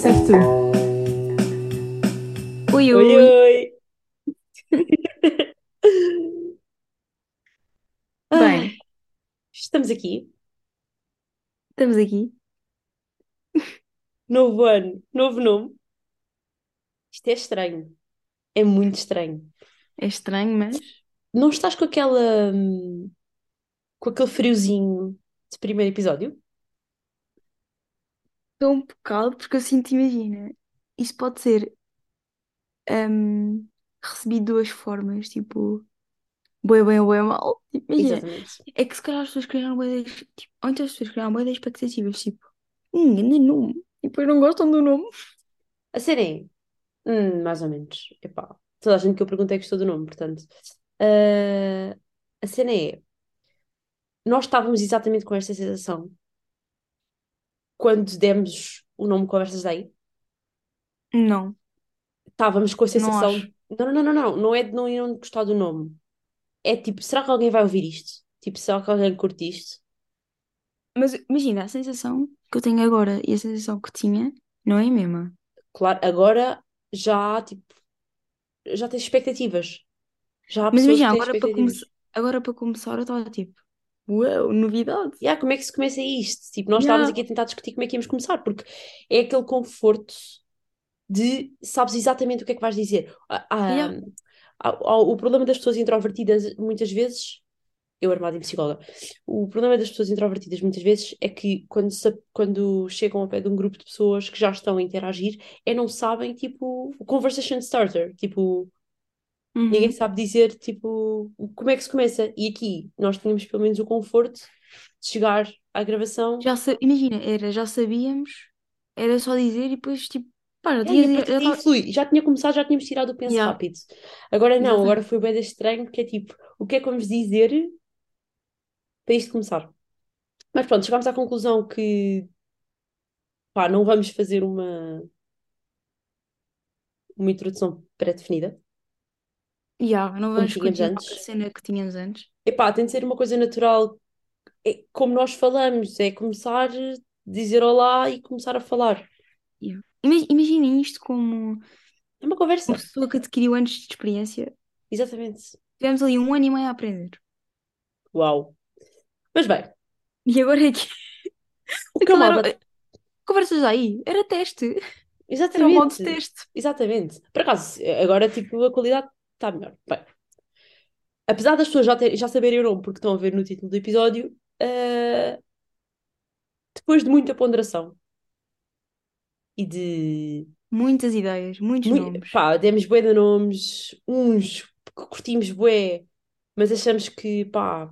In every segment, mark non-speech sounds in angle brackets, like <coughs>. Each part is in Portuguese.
Certo. Oi, Oi, oi. oi! Bem, estamos aqui. estamos aqui. Novo ano, novo nome. Isto é estranho. É muito estranho. É estranho, mas Não estás com aquela, hum, com aquele friozinho de primeiro episódio? Estou um bocado porque eu sinto, imagina, isto pode ser hum, recebido de duas formas, tipo, bué bem ou bué mal. Tipo, imagina, Exatamente. é que se calhar as pessoas criaram bué de, tipo, ou então as pessoas criaram bué de expectativas, tipo, hum, grande nome. E depois não gostam do nome. A cena é, hum, mais ou menos. Epá, toda a gente que eu perguntei gostou do nome, portanto. Ah, a cena é, nós estávamos exatamente com esta sensação quando demos o nome Conversas Daí. Não, Estávamos com a sensação. Não, não, não, não, não. Não é de não irão gostar do nome. É tipo, será que alguém vai ouvir isto? Tipo, será que alguém curte isto? Mas imagina, a sensação que eu tenho agora e a sensação que tinha não é a mesma. Claro, agora já, tipo, já tens expectativas. Já há Mas imagina, agora para começar, agora para começar eu estava tipo, uau, novidade. Yeah, como é que se começa isto? Tipo, nós estávamos Yeah. aqui a tentar discutir como é que íamos começar, porque é aquele conforto de sabes exatamente o que é que vais dizer. Ah, ah, Yeah. ah, ah, o problema das pessoas introvertidas, muitas vezes, eu armado em psicóloga, o problema das pessoas introvertidas, muitas vezes, é que quando, se- quando chegam ao pé de um grupo de pessoas que já estão a interagir, é não sabem, tipo, o conversation starter, tipo. Ninguém Uhum. sabe dizer, tipo, como é que se começa. E aqui nós tínhamos pelo menos o conforto de chegar à gravação. Já sa- imagina, era, já sabíamos, era só dizer e depois tipo, pá, já É, tinha, partir já flui. Já tinha começado, já tínhamos tirado o penso Yeah, rápido. Agora não, agora exatamente. foi bem estranho, porque é tipo, o que é que vamos dizer para isto começar? Mas pronto, chegámos à conclusão que, pá, não vamos fazer uma, uma introdução pré-definida, Yeah, não como vamos tínhamos continuar com a antes. cena que tínhamos antes. Epá, tem de ser uma coisa natural, é como nós falamos, é começar a dizer olá e começar a falar. Yeah. Ima- Imaginem isto como É uma uma conversa. pessoa que adquiriu anos de experiência. Exatamente. Tivemos ali um ano e meio a aprender. Uau. Mas bem, E agora é que o que é aquilo uma era. Conversas aí, era teste. Era o modo de Exatamente. teste. Exatamente. Por acaso, agora tipo, a qualidade está melhor. Bem, apesar das pessoas já, ter- já saberem o nome, porque estão a ver no título do episódio, ah, depois de muita ponderação e de. Muitas ideias, muitos mui- nomes. pá, demos bué de nomes, uns que curtimos bué, mas achamos que, pá,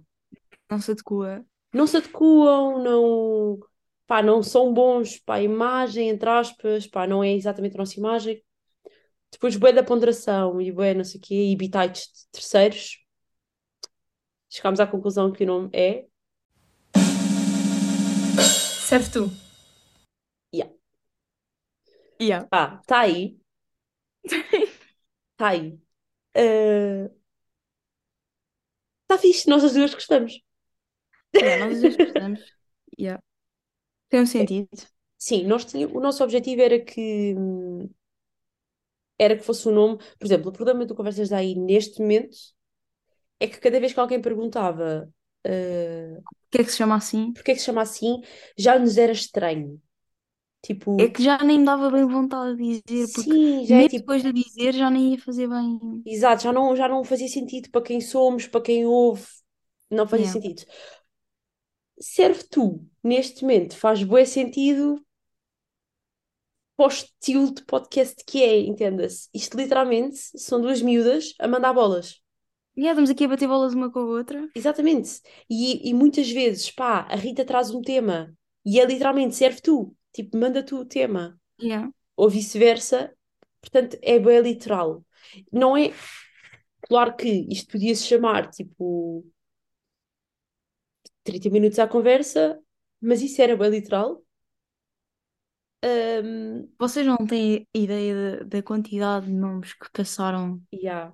Não se adequa. não se adequam, não, pá, não são bons para a imagem, entre aspas, pá, não é exatamente a nossa imagem. Depois, bué da ponderação e bué não sei o quê, e bitites de terceiros, chegámos à conclusão que o nome é. Serve tu. Yeah. Yeah. Ah, está aí, está <laughs> aí. Está fixe, nós as duas gostamos. Yeah, nós as duas gostamos. Yeah. Tem um sentido. Sim, nós tínhamos, o nosso objetivo era que hum, era que fosse o nome. Por exemplo, o problema do Conversas Daí neste momento é que cada vez que alguém perguntava ah, O que é que se chama assim? porque é que se chama assim, já nos era estranho. É Tipo, que já nem me dava bem vontade de dizer, porque sim, já é tipo. depois de dizer já nem ia fazer bem. Exato, já não, já não fazia sentido para quem somos, para quem ouve, não fazia Yeah. sentido. Serve tu, neste momento, faz bué sentido para o estilo de podcast que é, entenda-se. Isto literalmente são duas miúdas a mandar bolas. Yeah, estamos aqui a bater bolas uma com a outra. Exatamente. E, e muitas vezes, pá, a Rita traz um tema e é literalmente serve tu, tipo, manda tu o tema, Yeah. ou vice-versa. Portanto, é bem literal. Não é. Claro que isto podia se chamar, tipo. 30 minutos à conversa, mas isso era bem literal. Ahm, Vocês não têm ideia da, da quantidade de nomes que passaram yeah.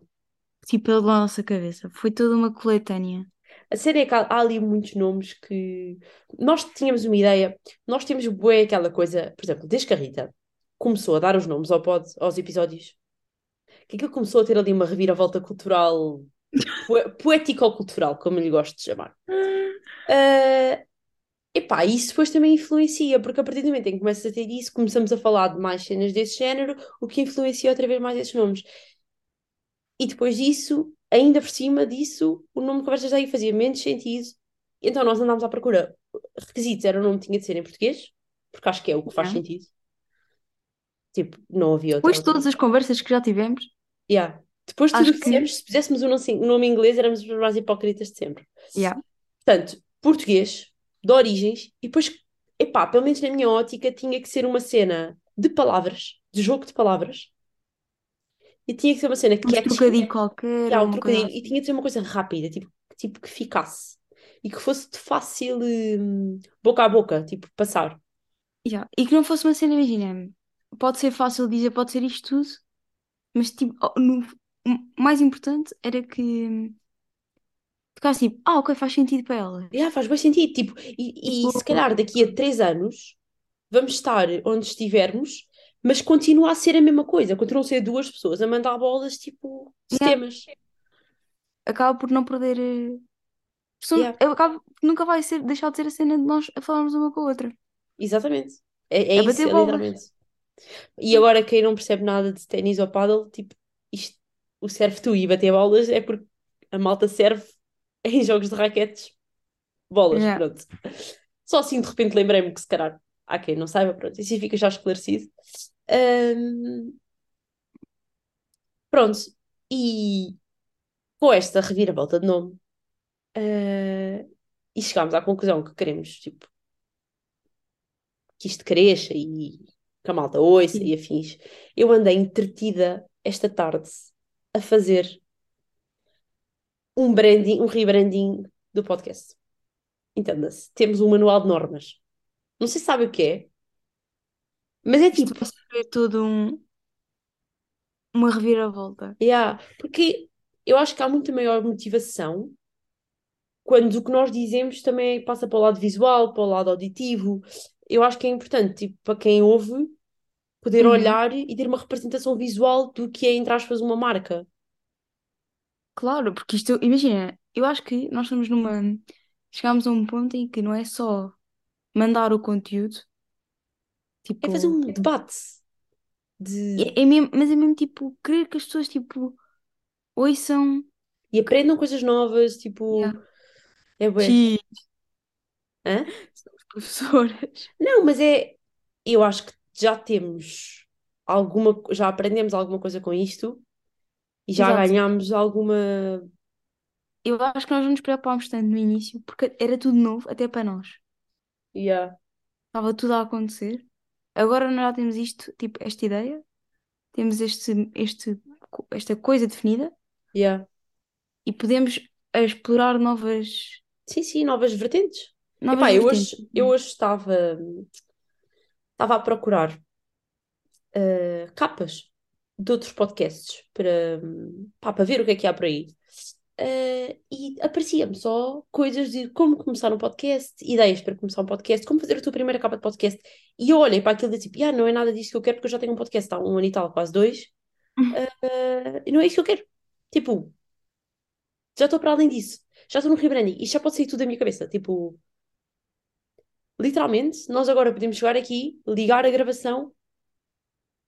tipo pela nossa cabeça. Foi toda uma coletânea. A série é que há, há ali muitos nomes que nós tínhamos uma ideia, nós temos bué aquela coisa, por exemplo, desde que a Rita começou a dar os nomes ao pod, aos episódios, que aquilo começou a ter ali uma reviravolta cultural, <laughs> poético-cultural, como eu lhe gosto de chamar. Uh, <laughs> epá, isso depois também influencia, porque a partir do momento em que começas a ter isso, começamos a falar de mais cenas desse género, o que influencia outra vez mais esses nomes. E depois disso, ainda por cima disso, o nome de Conversas daí fazia menos sentido. Então nós andámos à procura. Requisitos era o nome tinha de ser em português, porque acho que é o que faz Yeah. sentido. Tipo, não havia outra. Depois de todas as conversas que já tivemos, Yeah. Depois de tudo que que- dissemos, se puséssemos o nome, nome em inglês, éramos os mais hipócritas de sempre. yeah. Portanto, português, de origens, e depois, epá, pelo menos na minha ótica, tinha que ser uma cena de palavras, de jogo de palavras. E tinha que ser uma cena que um catchy, trocadilho qualquer, ou um trocadilho, e tinha de ser uma coisa rápida, tipo, tipo que ficasse. E que fosse de fácil hum, boca a boca, tipo, passar. Yeah. E que não fosse uma cena, imagina, pode ser fácil dizer, pode ser isto tudo, mas tipo, no- o mais importante era que ficasse tipo, ah, ok, faz sentido para ela. Yeah, faz bem sentido, tipo, e, e Tipo- se calhar daqui a três anos vamos estar onde estivermos, mas continua a ser a mesma coisa, continuam a ser duas pessoas a mandar bolas, tipo, de Yeah. Acaba por não perder. eh, são- Yeah. acaba, nunca vai ser, deixar de ser a cena de nós a falarmos uma com a outra. Exatamente. É, é É isso, é literalmente. E agora quem não percebe nada de ténis ou paddle, tipo, isto, o serve tu e bater bolas é porque a malta serve <laughs> em jogos de raquetes bolas, Yeah. pronto. Só assim de repente lembrei-me que se calhar há quem não saiba, pronto, isso fica já esclarecido. Ahm, Pronto, e com esta reviravolta de nome, ah, e chegámos à conclusão que queremos, tipo, que isto cresça e que a malta ouça Sim. e afins. Eu andei entretida esta tarde a fazer um branding, um rebranding do podcast. Entenda-se, temos um manual de normas. Não sei se sabe o que é, mas é tipo, Isto ser todo um, uma reviravolta. Yeah, porque eu acho que há muito maior motivação quando o que nós dizemos também passa para o lado visual, para o lado auditivo. Eu acho que é importante, tipo, para quem ouve, poder Uhum. olhar e ter uma representação visual do que é, entre aspas, uma marca. Claro, porque isto, imagina, eu acho que nós estamos numa. Chegámos a um ponto em que não é só mandar o conteúdo, tipo. É fazer um debate de... É, é mesmo, mas é mesmo tipo, querer que as pessoas tipo ouçam. e aprendam coisas novas, tipo... Yeah. É bué. Sim, Hã? somos professoras. Não, mas é... Eu acho que já temos alguma... Já aprendemos alguma coisa com isto e já Exato. ganhamos alguma... Eu acho que nós não nos preocupámos tanto no início, porque era tudo novo, até para nós. Yeah. Estava tudo a acontecer. Agora nós já temos isto, tipo, esta ideia, temos este, este, esta coisa definida Yeah. e podemos explorar novas, Sim, sim, novas vertentes. novas Epá, eu vertentes. hoje, eu hoje estava, estava a procurar eh, capas de outros podcasts para, pá, para ver o que é que há por aí. Eh, e aparecia-me só coisas de como começar um podcast, ideias para começar um podcast, como fazer a tua primeira capa de podcast. E eu olhei para aquilo e disse, tipo, ah, não é nada disso que eu quero, porque eu já tenho um podcast há um ano e tal, quase dois. E não é isso que eu quero. Tipo, já estou para além disso. Já estou no rebranding. Isto já pode sair tudo da minha cabeça. Tipo, literalmente, nós agora podemos chegar aqui, ligar a gravação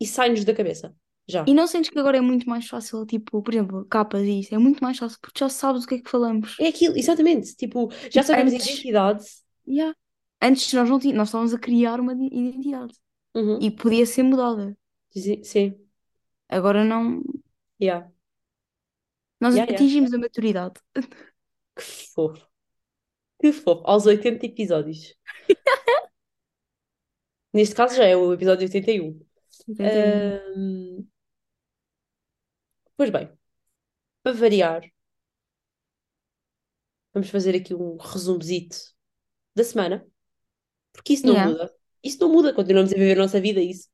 e sai-nos da cabeça. Já. E não sentes que agora é muito mais fácil, tipo, por exemplo, capas e isso, é muito mais fácil porque já sabes o que é que falamos. É aquilo, exatamente. Tipo, já sabemos a Antes- identidade. Yeah. Antes nós não tínhamos, nós estávamos a criar uma identidade Uhum. e podia ser mudada. Sim. Agora não, Yeah. nós Yeah, yeah. atingimos a maturidade. Que fofo. Que fofo. Aos 80 episódios. <laughs> Neste caso já é o episódio 81. Ahm, Pois bem, para variar, vamos fazer aqui um resumozito da semana, porque isso não Yeah. muda. Isso não muda, continuamos a viver a nossa vida, isso.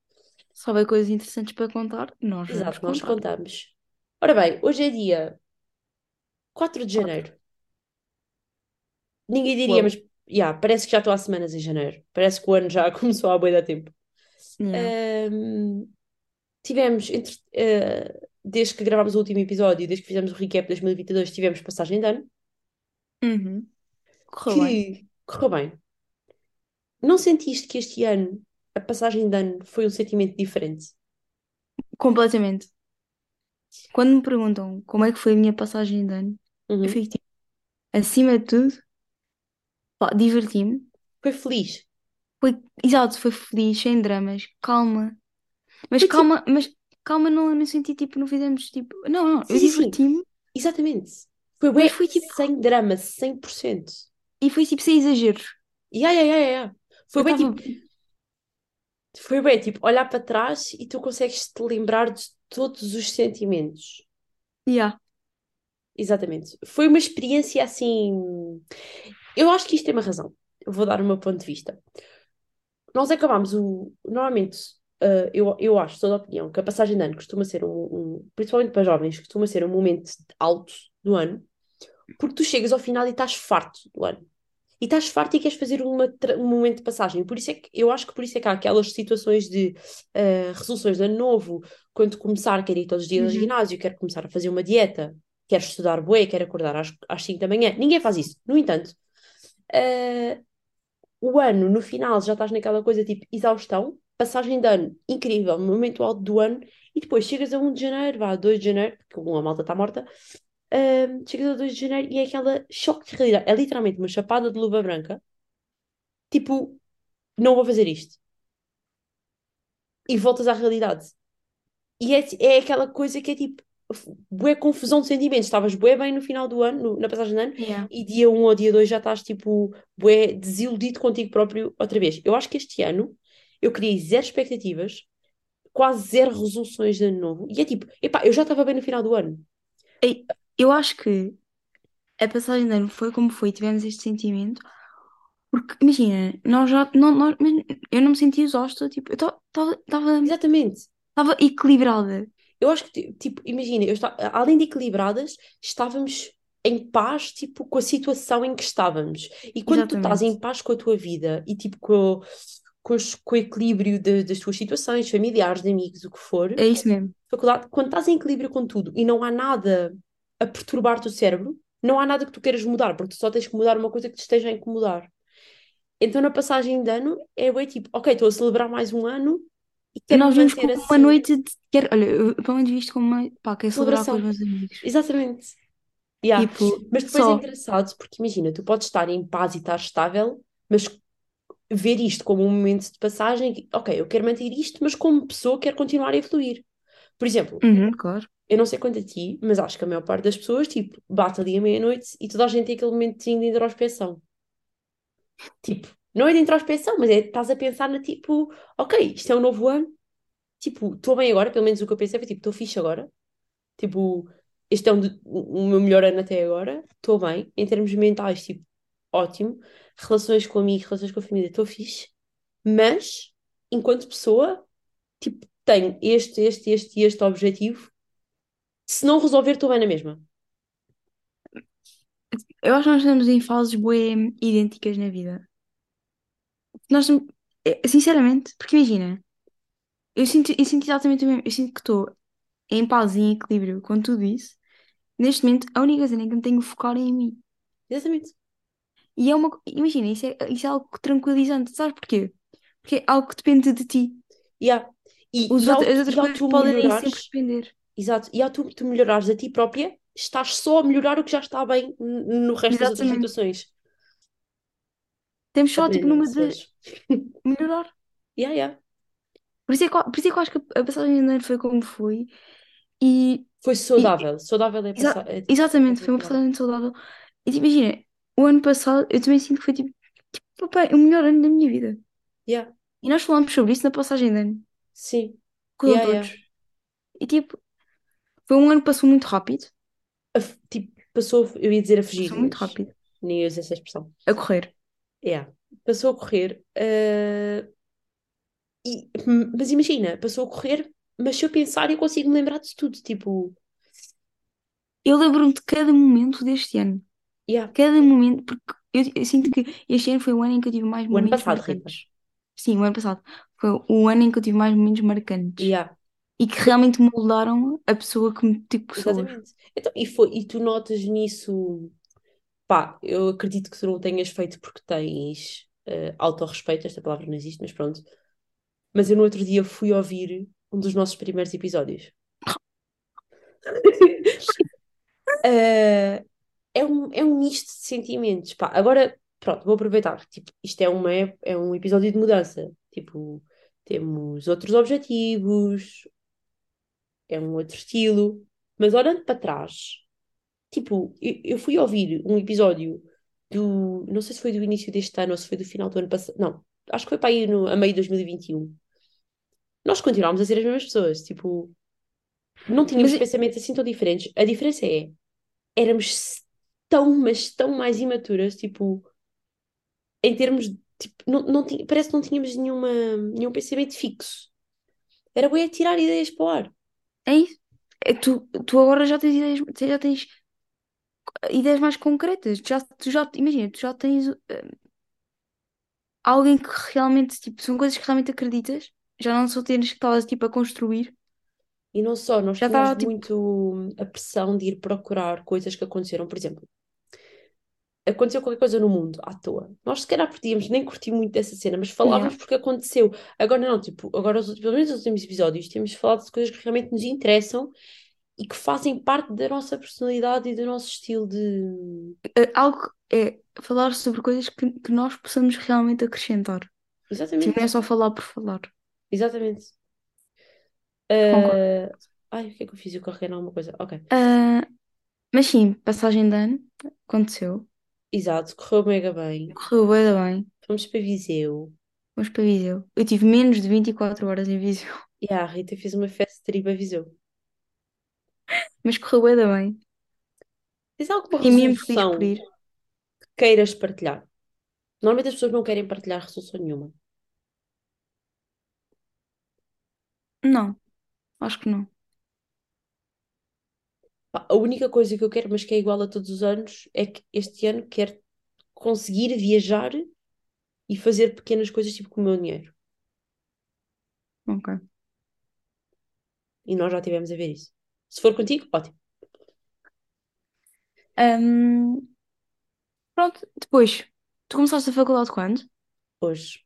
Se houver coisas interessantes para contar, nós vamos Exato, nós contar. contamos. Ora bem, hoje é dia 4 de janeiro. Ninguém diria, Uau. mas yeah, parece que já estou há semanas em janeiro. Parece que o ano já <laughs> começou há bué da tempo. Yeah. Ahm, tivemos, entre, ah, desde que gravámos o último episódio, desde que fizemos o recap de 2022, tivemos passagem de ano, Uhum. Correu bem. que correu bem. Não sentiste que este ano a passagem de ano foi um sentimento diferente? Completamente. Quando me perguntam como é que foi a minha passagem de ano, eu Uhum. fico tipo, acima de tudo, diverti-me. Foi feliz. Foi, exato, foi feliz, sem dramas, calma. Mas Foi tipo, calma, mas calma não no sentido tipo, não fizemos tipo, não, não, eu sim, diverti-me, exatamente. Foi bué foi tipo, sem drama, 100%. e foi tipo sem exageros. Ya, ya, ya, ya. Foi Eu bem estava, tipo, foi bem tipo, olhar para trás e tu consegues te lembrar de todos os sentimentos. yeah, Exatamente. Foi uma experiência assim. Eu acho que isto tem uma razão. Eu vou dar o meu ponto de vista. Nós acabámos o. Normalmente, uh, eu, eu acho, sou da opinião, que a passagem de ano costuma ser um, um- Principalmente para jovens, costuma ser um momento alto do ano, porque tu chegas ao final e estás farto do ano. E estás farto e queres fazer uma um momento de passagem. Por isso é que eu acho que por isso é que há aquelas situações de uh, resoluções de ano novo, quando começar, quero ir todos os dias ao uhum. ginásio, quero começar a fazer uma dieta, quero estudar bué, quero acordar às, às 5 da manhã. Ninguém faz isso. No entanto, uh, o ano, no final, já estás naquela coisa tipo exaustão, passagem de ano incrível, momento alto do ano, e depois chegas a 1 de janeiro, vá, a 2 de janeiro, porque a malta está morta, uh, chegas a 2 de janeiro e é aquela choque de realidade. É literalmente uma chapada de luva branca, tipo, não vou fazer isto. E voltas à realidade. E é, é aquela coisa que é tipo, bué confusão de sentimentos. Estavas bué bem no final do ano, no- na passagem de ano, Yeah. e dia 1 ou dia 2 já estás tipo, bué desiludido contigo próprio outra vez. Eu acho que este ano eu criei zero expectativas, quase zero resoluções de ano novo, e é tipo, epá, eu já estava bem no final do ano. Eu acho que a passagem de ano foi como foi, tivemos este sentimento, porque imagina, nós já, não, nós, eu não me sentia exausta, tipo, eu estava Exatamente. estava equilibrada. Eu acho que, ti- tipo, imagina, eu está, além de equilibradas, estávamos em paz, tipo, com a situação em que estávamos. E quando tu estás em Exatamente. paz com a tua vida e, tipo, com, com, os- com o equilíbrio de- das tuas situações, familiares, de amigos, o que for, É isso mesmo. faculdade, quando estás em equilíbrio com tudo e não há nada a perturbar-te o cérebro, não há nada que tu queiras mudar, porque tu só tens que mudar uma coisa que te esteja a incomodar. Então, na passagem de ano, é bem tipo, ok, estou a celebrar mais um ano e quero Nós manter como uma assim. noite de. Quer, olha, eu pelo menos visto como uma. Pá, quero celebrar com os meus amigos. Exatamente. Yeah. Tipo, Mas depois é só. engraçado, porque imagina, tu podes estar em paz e estar estável, mas ver isto como um momento de passagem, ok, eu quero manter isto, mas como pessoa quero continuar a evoluir. Por exemplo, Uhum, claro. eu não sei quanto a ti, mas acho que a maior parte das pessoas, tipo, bate ali à meia-noite e toda a gente tem aquele momentinho de introspeção. Tipo, não é de introspeção, mas é estás a pensar na tipo, ok, isto é um novo ano, tipo, estou bem agora, pelo menos o que eu pensei foi tipo, estou fixe agora, tipo, este é um o meu melhor ano até agora, estou bem, em termos mentais, tipo, ótimo, relações com amigos, relações com a família, estou fixe, mas, enquanto pessoa, tipo, tenho este, este, este e este objetivo, se não resolver, estou bem na mesma. Eu acho que nós estamos em fases bué idênticas na vida. Nós, é, sinceramente, porque imagina, eu sinto, eu sinto exatamente o mesmo. Eu sinto que estou em paz e em equilíbrio com tudo isso. Neste momento, a única cena em que me tenho que focar é em mim. Exatamente. E é uma. co- Imagina, isso é, isso é algo tranquilizante. Sabes porquê? Porque é algo que depende de ti. Yeah. E, Os e ao, as outras e ao coisas tu podem nem sempre melhorares, depender. exato, e ao tu, tu melhorares a ti própria, estás só a melhorar o que já está bem n- no resto das outras Exatamente. situações. Temos só tipo Aprendam, numa de pessoas. <laughs> melhorar. Yeah, yeah. Por isso é que, eu- por isso é que eu acho que a passagem de ano foi como foi. E, Foi e- saudável. Saudável é exa- passar. É, é exatamente, a foi uma passagem saudável. E tipo, imagina, o ano passado eu também sinto que foi tipo, tipo pá, o melhor ano da minha vida. Yeah. E nós falámos sobre isso na passagem de ano, Sim. com Yeah, todos. yeah. E tipo, foi um ano que passou muito rápido. A tipo, passou, eu ia dizer a fugir, Passou muito rápido. nem usar essa expressão. A correr. Yeah. Passou a correr. eh, e, mas imagina, passou a correr, mas se eu pensar, eu consigo me lembrar de tudo. Tipo, Eu lembro-me de cada momento deste ano. Yeah. Cada momento, porque eu, eu sinto que este ano foi o ano em que eu tive mais O ano momentos passado, Rita. marcantes. Sim, o ano passado. Foi o ano em que eu tive mais momentos marcantes. Yeah, E que realmente moldaram a pessoa que me tipo pessoas. exatamente. Então, e, foi, e tu notas nisso, pá, eu acredito que tu não o tenhas feito porque tens uh, autorrespeito, esta palavra não existe, mas pronto. Mas eu no outro dia fui ouvir um dos nossos primeiros episódios. Uh, <laughs> é um, é um misto de sentimentos. Pá, agora, pronto, vou aproveitar. Tipo, isto é, uma, é um episódio de mudança. Tipo, temos outros objetivos, é um outro estilo. Mas olhando para trás, tipo, eu, eu fui ouvir um episódio do. Não sei se foi do início deste ano ou se foi do final do ano passado. Não, acho que foi para aí no, a meio de 2021. Nós continuámos a ser as mesmas pessoas. Tipo, não tínhamos Mas- pensamentos assim tão diferentes. A diferença é, éramos tão, mas tão mais imaturas, tipo, em termos de, tipo, não, não tinha, parece que não tínhamos nenhuma, nenhum pensamento fixo. Era bem tirar ideias para o ar. É isso. É, tu, tu agora já tens ideias, já tens ideias mais concretas. Já, tu já, imagina, tu já tens eh, alguém que realmente, tipo, são coisas que realmente acreditas. Já não só tens que estavas, tipo, a construir. E não só, nós Já tínhamos tipo, muito a pressão de ir procurar coisas que aconteceram. Por exemplo, aconteceu qualquer coisa no mundo à toa. Nós se calhar podíamos nem curtir muito dessa cena, mas falávamos Yeah. porque aconteceu. Agora não, tipo, agora pelo menos os últimos episódios temos falado de coisas que realmente nos interessam e que fazem parte da nossa personalidade e do nosso estilo de. eh, algo é falar sobre coisas que, que nós possamos realmente acrescentar. Tipo, Exatamente, não é só falar por falar. exatamente. Ah, Ai, o que é que eu fiz? Eu carreguei alguma coisa. Ok. Ah, mas sim, passagem de ano aconteceu. Exato, correu mega bem. Correu bem, bem. Fomos para Viseu. Vamos para Viseu. Eu tive menos de 24 horas em Viseu, <laughs> E a Rita fez uma festa trip a Viseu. mas correu bem, bem. Tens alguma Fiquei mesmo feliz resolução por ir. que queiras partilhar? Normalmente as pessoas não querem partilhar resolução nenhuma. Não, acho que não. A única coisa que eu quero, mas que é igual a todos os anos, é que este ano quero conseguir viajar e fazer pequenas coisas tipo com o meu dinheiro. Ok. E nós já tivemos a ver isso. Se for contigo, ótimo. Ahm, pronto, depois, tu começaste a faculdade quando? Hoje.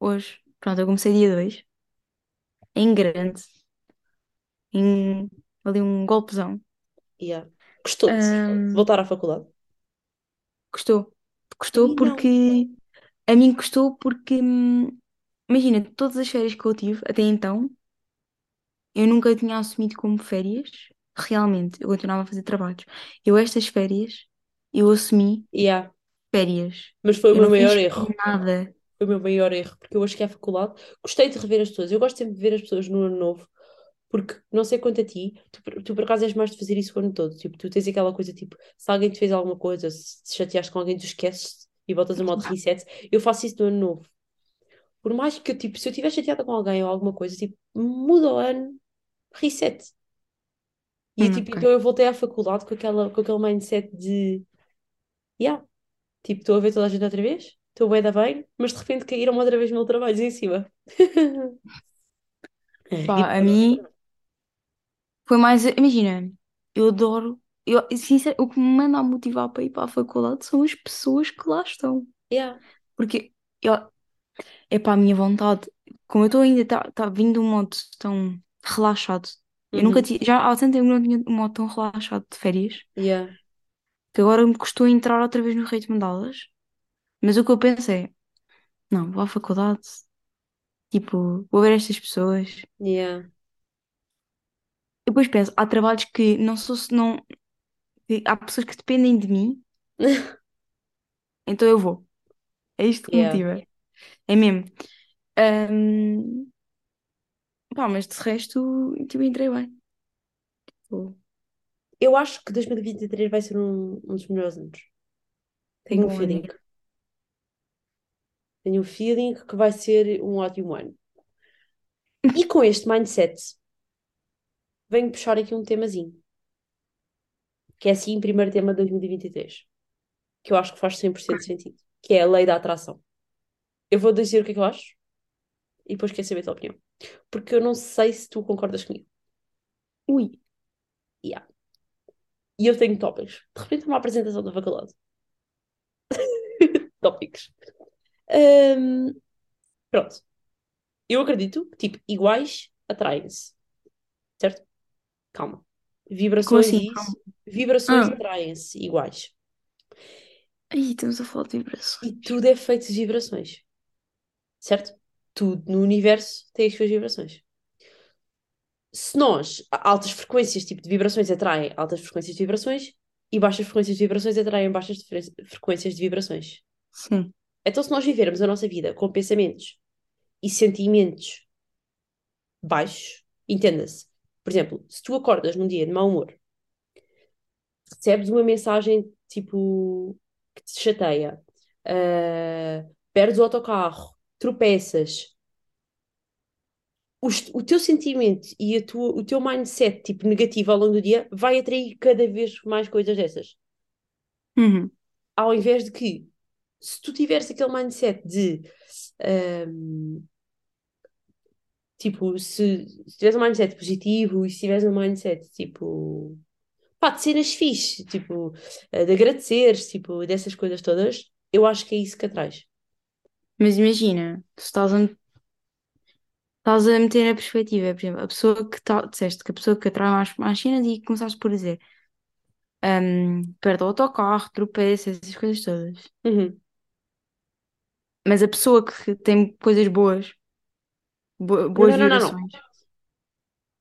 Hoje. Pronto, eu comecei dia 2, em grande, em ali um golpezão. Yeah. Gostou-te? Ahm, Voltar à faculdade? Gostou. Gostou porque. A mim gostou porque. hum, Imagina, todas as férias que eu tive até então, eu nunca tinha assumido como férias. Realmente, eu continuava a fazer trabalhos. Eu, estas férias, eu assumi Yeah. férias. Mas foi o Eu meu não maior erro. nada. Foi o meu maior erro, porque eu acho que a faculdade. Gostei de rever as pessoas. Eu gosto sempre de ver as pessoas no ano novo, porque não sei quanto a ti, tu, por- tu por acaso és mais de fazer isso o ano todo. Tipo, tu tens aquela coisa tipo, se alguém te fez alguma coisa, se te chateaste com alguém, tu esqueces e voltas a modo reset. Eu faço isso no ano novo. Por mais que eu, tipo, se eu estiver chateada com alguém ou alguma coisa, tipo, muda o ano, reset. E eu, Hum, tipo, ok. então eu voltei à faculdade com aquela, com aquele mindset de, yeah, tipo, estou a ver toda a gente outra vez, estou bem da bem, mas de repente caíram outra vez mil trabalhos em cima. <laughs> Pá, a mim foi mais. Imagina, eu adoro. Eu, sincero, o que me manda a motivar para ir para a faculdade são as pessoas que lá estão. Yeah. Porque eu, é para a minha vontade. Como eu estou ainda tá, tá vindo de um modo tão relaxado. Eu nunca Uhum. tinha, já há tanto tempo não tinha um modo tão relaxado de férias, Yeah. que agora me custou entrar outra vez no ritmo de aulas. Mas o que eu pensei é, não, vou à faculdade, tipo, vou ver estas pessoas. Yeah. Depois penso, há trabalhos que não sou, não, que há pessoas que dependem de mim, <laughs> então eu vou. É isto que me Yeah. motiva. É mesmo. Ahm, pá, mas de resto, tipo, entrei bem. Eu acho que 2023 vai ser um, um dos melhores anos. Tenho um bom feeling. amigo. Tenho um feeling que vai ser um ótimo ano. E com este mindset, venho puxar aqui um temazinho. Que é assim, primeiro tema de 2023. Que eu acho que faz 100% de sentido. Que é a lei da atração. Eu vou dizer o que é que eu acho. e depois quero saber a tua opinião. Porque eu não sei se tu concordas comigo. Ui. Yeah. E eu tenho tópicos. De repente, uma apresentação da faculdade. <laughs> tópicos. Um, pronto. Eu acredito que, tipo, iguais atraem-se. Certo? Calma. Vibrações assim? e Calma. Vibrações Ah. atraem-se iguais. Aí estamos a falar de E vibrações. tudo é feito de vibrações. Certo? Tudo no universo tem as suas vibrações. Se nós, altas frequências tipo de vibrações atraem altas frequências de vibrações e baixas frequências de vibrações atraem baixas fre- frequências de vibrações. Sim. Então, se nós vivermos a nossa vida com pensamentos e sentimentos baixos, entenda-se. Por exemplo, se tu acordas num dia de mau humor, recebes uma mensagem tipo que te chateia, ah, perdes o autocarro, tropeças, os- o teu sentimento e a tua, o teu mindset tipo negativo ao longo do dia vai atrair cada vez mais coisas dessas. Uhum. Ao invés de que, se tu tiveres aquele mindset de ahm, tipo, se, se tiveres um mindset positivo e se tiveres um mindset tipo pá, de cenas fixe, tipo, eh, de agradeceres, tipo, dessas coisas todas, eu acho que é isso que atrais. Mas imagina, tu estás a, estás a meter a perspectiva, por exemplo, a pessoa que tá, disseste que a pessoa que atrai mais, mais cenas e começaste por dizer um, perde o autocarro, tropeça, essas coisas todas. Uhum. Mas a pessoa que tem coisas boas, bo- boas não, não, não, não. vibrações,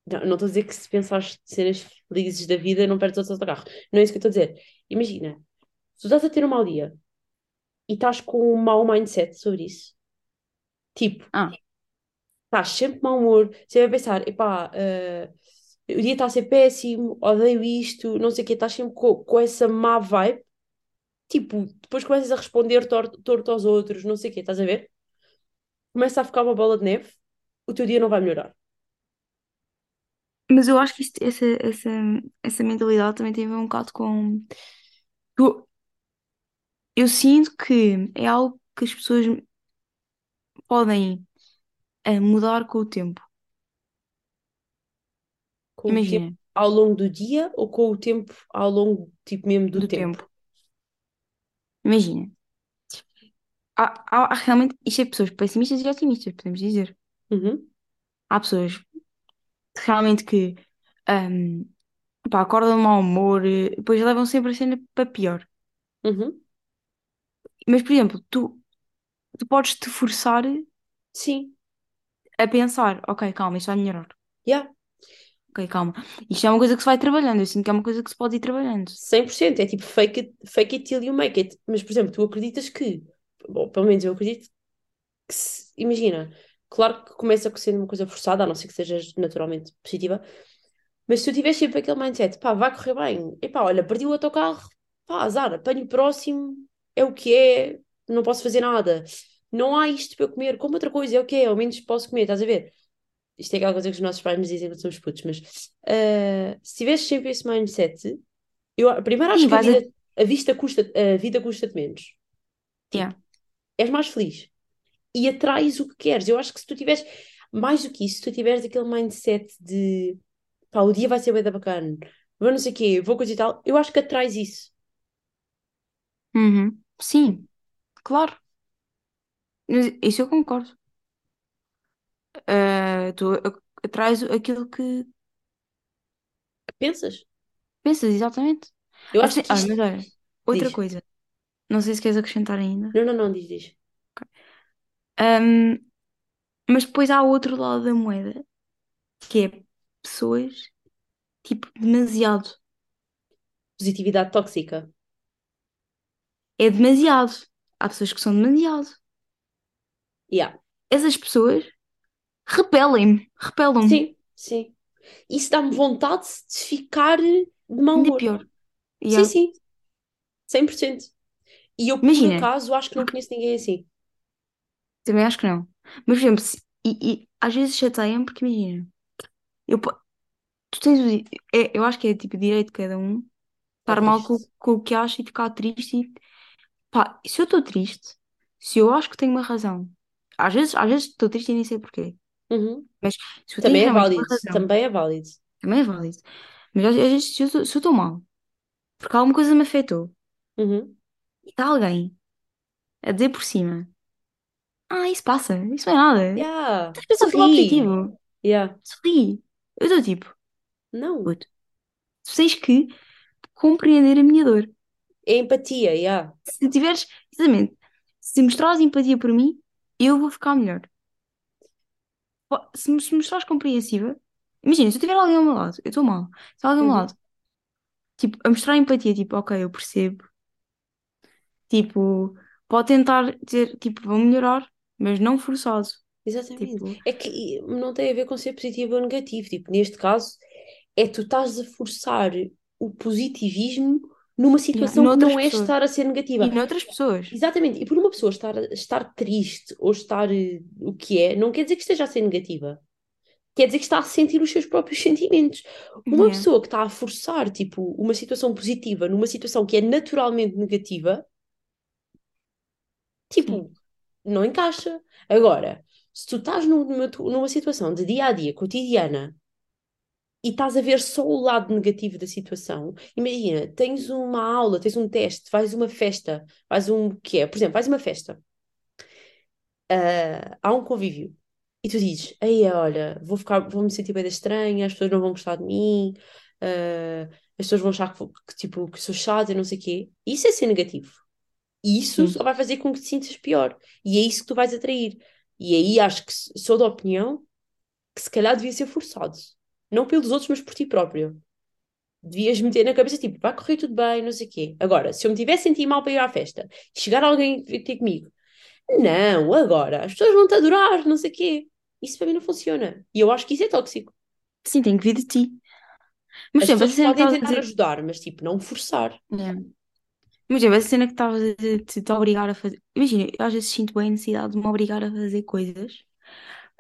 Não, não estou a dizer que se pensares cenas felizes da vida não perdes o teu carro. Não é isso que eu estou a dizer. Imagina, se tu estás a ter um mau dia e estás com um mau mindset sobre isso, tipo, ah, estás sempre de mau humor, você vai pensar, epá, eh, o dia está a ser péssimo, odeio isto, não sei o quê, estás sempre com, com essa má vibe, tipo, depois começas a responder torto, torto aos outros, não sei o quê, estás a ver? Começa a ficar uma bola de neve, o teu dia não vai melhorar. mas eu acho que isto- essa, essa, essa mentalidade também tem a ver um bocado com. Eu, eu sinto que é algo que as pessoas podem eh, mudar com o tempo. Com o tempo Imagina, ao longo do dia ou com o tempo ao longo, tipo, mesmo do do tempo? tempo. Imagina. Há, há- há realmente, isto é pessoas pessimistas e otimistas, podemos dizer. Uhum, Há pessoas realmente que ahm, pá, acordam de mau humor, eh, depois levam sempre a cena para pior. uhum. Mas, por exemplo, tu, tu podes te forçar Sim, a pensar, ok, calma, isto vai melhorar. yeah, Ok, calma. Isto é uma coisa que se vai trabalhando, eu sinto que é uma coisa que se pode ir trabalhando. 100%. É tipo fake it, fake it till you make it. Mas, por exemplo, tu acreditas que, bom, pelo menos eu acredito que, se- imagina, claro que começa sendo uma coisa forçada, a não ser que sejas naturalmente positiva, mas se tu tiveres sempre aquele mindset, pá, vai correr bem, epá, olha, perdi o autocarro, pá, azar, apanho o próximo, é o que é, não posso fazer nada, não há isto para eu comer, como outra coisa, é o que é, ao menos posso comer, estás a ver? Isto é aquela coisa que os nossos pais nos dizem quando somos putos, mas ah, se tiveres sempre esse mindset, eu primeiro acho que a vida, a vista custa, a vida custa-te menos. Yeah. És mais feliz e atrais o que queres. Eu acho que se tu tiveres, mais do que isso, se tu tiveres aquele mindset de pá, o dia vai ser bem da bacana, vou não sei o quê, vou coisa e tal, eu acho que atrais isso. Uhum. Sim, claro. Isso eu concordo. Ah, tu atrás aquilo que Pensas? pensas, exatamente. Eu Acho acho que- Ah, isto. mas olha, outra Diz. coisa. Não sei se queres acrescentar ainda. Não, não, não, diz, diz. Ahm, mas depois há outro lado da moeda, que é pessoas, tipo, demasiado. Positividade tóxica. É demasiado. Há pessoas que são demasiado. Yeah. Essas pessoas repelem-me, repelam-me. Sim, sim. Isso dá-me vontade de ficar de mau humor. pior. Sim, Yeah. sim. 100%. E eu, por Imagina, acaso, acho que não conheço ninguém assim. Também acho que não. Mas, por exemplo, se- e, e às vezes chateia-me porque imagina, eu, po- tu tens o di- é, eu acho que é tipo direito de cada um estar mal com, triste. com o que acha e ficar triste. E, pá, se eu estou triste, se eu acho que tenho uma razão, às vezes, às vezes estou triste e nem sei porquê. Uhum. Mas se eu tenho Também é realmente uma válido. razão, Também é válido. também é válido. Mas às às vezes se eu estou- se eu estou mal, porque alguma coisa me afetou, Uhum. e está alguém a dizer por cima, ah, isso passa, isso não é nada. Yeah. Estás a pensar pelo objetivo. Yeah. Sorri. Eu estou tipo, Não. puto, tu tens que compreender a minha dor. É empatia, yeah. Se tiveres, exatamente, se mostrares empatia por mim, eu vou ficar melhor. Se me mostrares compreensiva, imagina, se eu tiver alguém ao meu lado, eu estou mal, se alguém ao meu Uhum. lado, tipo, a mostrar empatia, tipo, ok, eu percebo, tipo, pode tentar dizer, tipo, vou melhorar, mas não forçado. Exatamente. Tipo, É que não tem a ver com ser positivo ou negativo. Tipo, neste caso, é tu estás a forçar o positivismo numa situação que noutras não é pessoas. estar a ser negativa. E noutras pessoas. Exatamente. E por uma pessoa estar, estar triste ou estar eh, o que é, não quer dizer que esteja a ser negativa. Quer dizer que está a sentir os seus próprios <laughs> sentimentos. Uma Yeah. pessoa que está a forçar, tipo, uma situação positiva numa situação que é naturalmente negativa, Sim. Não encaixa. Agora, se tu estás numa, numa situação de dia a dia, cotidiana, e estás a ver só o lado negativo da situação, imagina, tens uma aula, tens um teste, vais uma festa, vais um que é, por exemplo, vais uma festa, ah, há um convívio, e tu dizes, aí olha, vou ficar, vou me sentir bem estranha, as pessoas não vão gostar de mim, ah, as pessoas vão achar que, que, tipo, que sou chata e não sei o quê. Isso é ser negativo. E isso Sim. só vai fazer com que te sintas pior. E é isso que tu vais atrair. E aí acho que sou da opinião que se calhar devia ser forçado. Não pelos outros, mas por ti próprio. Devias meter na cabeça, tipo, vai correr tudo bem, não sei o quê. Agora, se eu me tivesse sentido mal para ir à festa, e chegar alguém ter comigo, não, agora, as pessoas vão te adorar, não sei o quê. Isso para mim não funciona. E eu acho que isso é tóxico. Sim, tem que vir de ti. Mas, As essa pessoas podem tentar dizer. ajudar, mas tipo, não forçar. Yeah. Exemplo, essa cena que estavas a dizer de te obrigar a fazer. Imagina, eu às vezes sinto bem a necessidade de me obrigar a fazer coisas,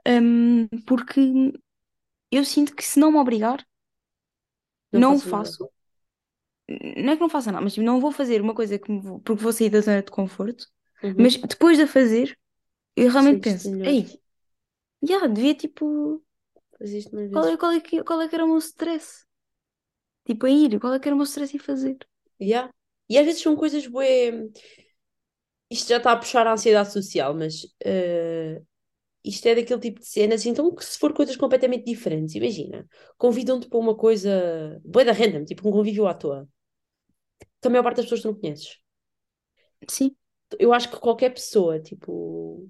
hum, porque eu sinto que se não me obrigar, Não não o faço nada. faço. Não é que não faça nada, mas tipo, não vou fazer uma coisa que me vou- porque vou sair da zona de conforto. Uhum. Mas depois de a fazer, eu realmente Sentes-te penso, melhor. ei, já, devia tipo. Mais Qual é, qual, é que, qual é que era o meu stress? Tipo, em ir, qual é que era o meu stress em fazer? Yeah. E às vezes são coisas bué. Isto já está a puxar a ansiedade social, mas eh, isto é daquele tipo de cenas. Então, que se for coisas completamente diferentes, imagina, convidam-te para uma coisa bué da random, tipo um convívio à toa, que a maior parte das pessoas tu não conheces. Sim, Eu acho que qualquer pessoa, tipo.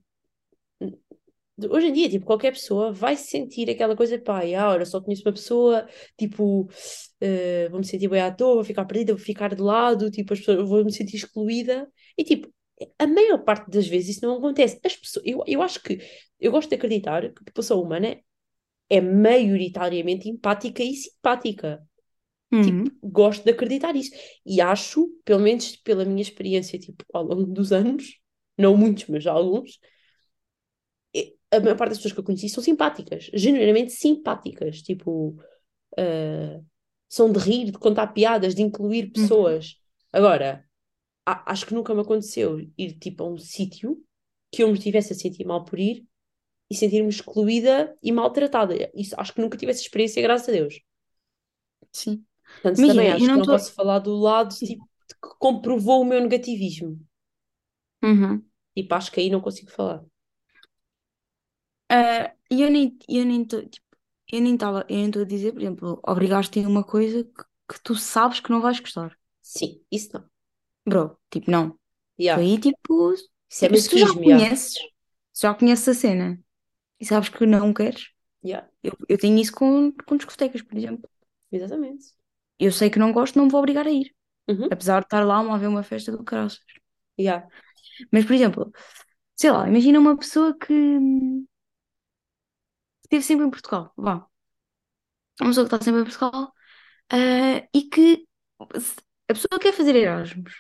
Hoje em dia, tipo, qualquer pessoa vai sentir aquela coisa, pá, ah, olha, só conheço uma pessoa, tipo, eh, vou-me sentir bem à toa, vou ficar perdida, vou ficar de lado, tipo, as pessoas, vou-me sentir excluída. E, tipo, a maior parte das vezes isso não acontece. As pessoas, eu, eu acho que, eu gosto de acreditar que a população humana é maioritariamente empática e simpática. Uhum. Tipo, gosto de acreditar isso. E acho, pelo menos pela minha experiência, tipo, ao longo dos anos, não muitos, mas alguns, a maior parte das pessoas que eu conheci são simpáticas, genuinamente simpáticas. Tipo, ah, são de rir, de contar piadas, de incluir Uhum. pessoas. Agora, a- acho que nunca me aconteceu ir tipo a um sítio que eu me estivesse a sentir mal por ir e sentir-me excluída e maltratada. Isso, acho que nunca tive essa experiência, graças a Deus. Sim. Portanto, Imagina, também acho que não não estou. posso falar do lado tipo, que comprovou o meu negativismo. Uhum. Tipo, acho que aí não consigo falar. Ah, E eu nem eu nem estou tipo, eu nem estava eu nem estou a dizer, por exemplo, obrigaste em uma coisa que, que tu sabes que não vais gostar. Sim, isso não. Bro, tipo, não. Yeah. Foi tipo, Isso é tipo, se tu já masoquismo, yeah. conheces, se já conheces a cena e sabes que não queres, Yeah, eu, eu tenho isso com, com discotecas, por exemplo. exatamente. Eu sei que não gosto, não me vou obrigar a ir. Uhum. Apesar de estar lá a ver uma festa do caraças. Yeah. Mas, por exemplo, sei lá, imagina uma pessoa que hum, esteve sempre em Portugal. Vá. Uma pessoa que está sempre em Portugal ah, e que a pessoa quer fazer Erasmus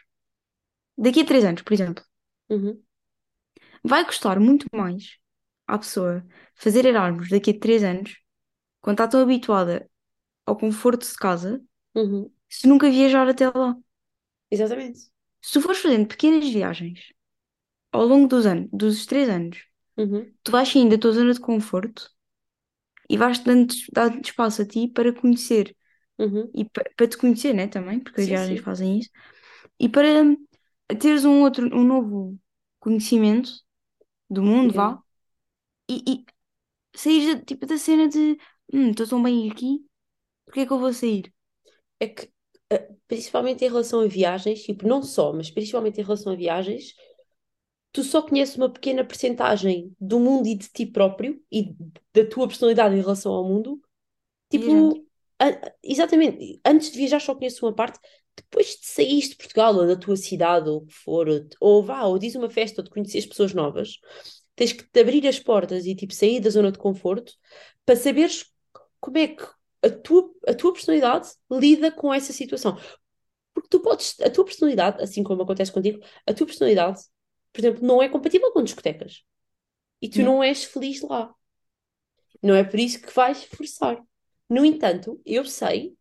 daqui a três anos, por exemplo, Uhum. vai custar muito mais à pessoa fazer Erasmus daqui a três anos, quando está tão habituada ao conforto de casa, Uhum. se nunca viajar até lá. Exatamente. Se tu fores fazendo pequenas viagens ao longo dos anos, dos três anos, Uhum, tu vais saindo da tua zona de conforto e vais dando, dando espaço a ti para conhecer uhum. e pa- para te conhecer, né, também, porque as viagens fazem isso, e para hum, teres um outro, um novo conhecimento do mundo, Yeah. vá, e, e sair da, tipo, da cena de hum, estou tão bem aqui, porque é que eu vou sair? É que, eh, principalmente em relação a viagens, tipo, não só, mas principalmente em relação a viagens, tu só conheces uma pequena percentagem do mundo e de ti próprio e da tua personalidade em relação ao mundo. Tipo, a- exatamente, antes de viajar só conheço uma parte, depois de saís de Portugal ou da tua cidade ou o que for, ou, ou vá, ou diz uma festa ou de conheces pessoas novas, tens que te abrir as portas e tipo sair da zona de conforto para saberes como é que a tua, a tua personalidade lida com essa situação. Porque tu podes, a tua personalidade, assim como acontece contigo, a tua personalidade, por exemplo, não é compatível com discotecas. E tu Yeah. não és feliz lá. Não é por isso que vais forçar. No entanto, eu sei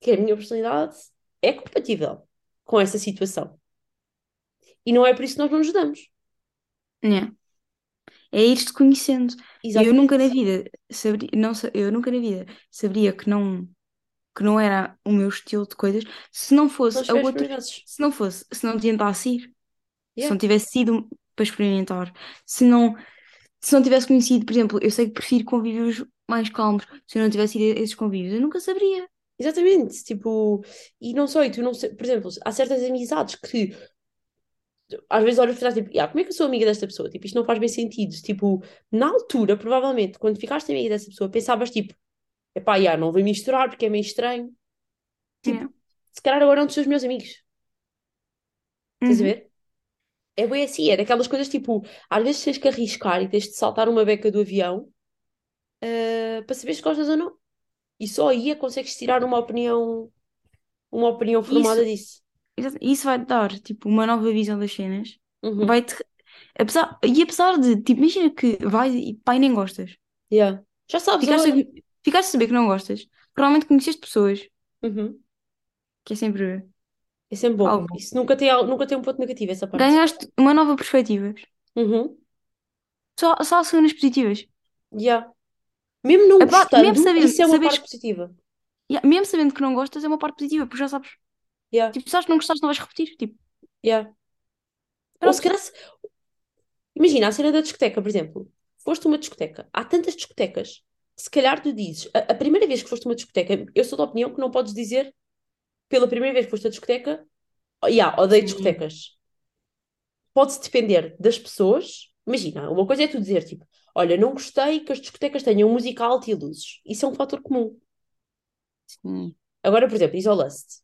que a minha personalidade é compatível com essa situação. E não é por isso que nós não nos damos. Yeah. É ir-te conhecendo. E eu nunca na Exatamente. vida saberia, não, eu nunca na vida saberia que não, que não era o meu estilo de coisas se não Não fosse a outra, se não fosse, se não tentasse ir, se Yeah. não tivesse sido para experimentar, se não, se não tivesse conhecido, por exemplo, eu sei que prefiro convívios mais calmos, se eu não tivesse ido a esses convívios, eu nunca saberia. Exatamente. Tipo, e não só, e tu não sei, por exemplo, há certas amizades que às vezes olhas para trás, tipo, "Ya, como é que eu sou amiga desta pessoa? Tipo, isto não faz bem sentido. Tipo, na altura, provavelmente, quando ficaste amiga dessa pessoa, pensavas, tipo, epá, ya, não vou misturar porque é meio estranho. Tipo, Yeah. se calhar agora é um dos teus meus amigos. Estás a Uhum. ver? É bem assim, é daquelas coisas, tipo, às vezes tens que arriscar e tens de saltar uma beca do avião, eh, para saber se gostas ou não. E só aí é consegues tirar uma opinião, uma opinião Isso, formada disso. exato, isso vai-te dar, tipo, uma nova visão das cenas. Uhum. Vai-te, apesar, e apesar de, tipo, imagina que vais e e nem gostas. Yeah. Já sabes Ficaste a, agora. ficaste a saber que não gostas. Provavelmente conheceste pessoas, Uhum. que é sempre É sempre bom. algo. Isso nunca tem, nunca tem um ponto negativo, essa parte. Ganhaste uma nova perspectiva. Uhum. Só, só cenas positivas. Yeah. Mesmo não Epá, mesmo gostando, sabendo, isso é uma saberes, parte positiva. yeah, mesmo sabendo que não gostas, é uma parte positiva, porque já sabes. Yeah. Tipo, sabes que não gostaste, não vais repetir. Tipo, Yeah. Ou se calhar, imagina a cena da discoteca, por exemplo. Foste uma discoteca, há tantas discotecas. Se calhar tu dizes, a, a primeira vez que foste uma discoteca, eu sou da opinião que não podes dizer pela primeira vez que foste a discoteca, oh, yeah, odeio Sim. discotecas. Pode-se depender das pessoas. Imagina, uma coisa é tu dizer, tipo, olha, não gostei que as discotecas tenham música alta e luzes. Isso é um fator comum. Sim. Agora, por exemplo, isolaste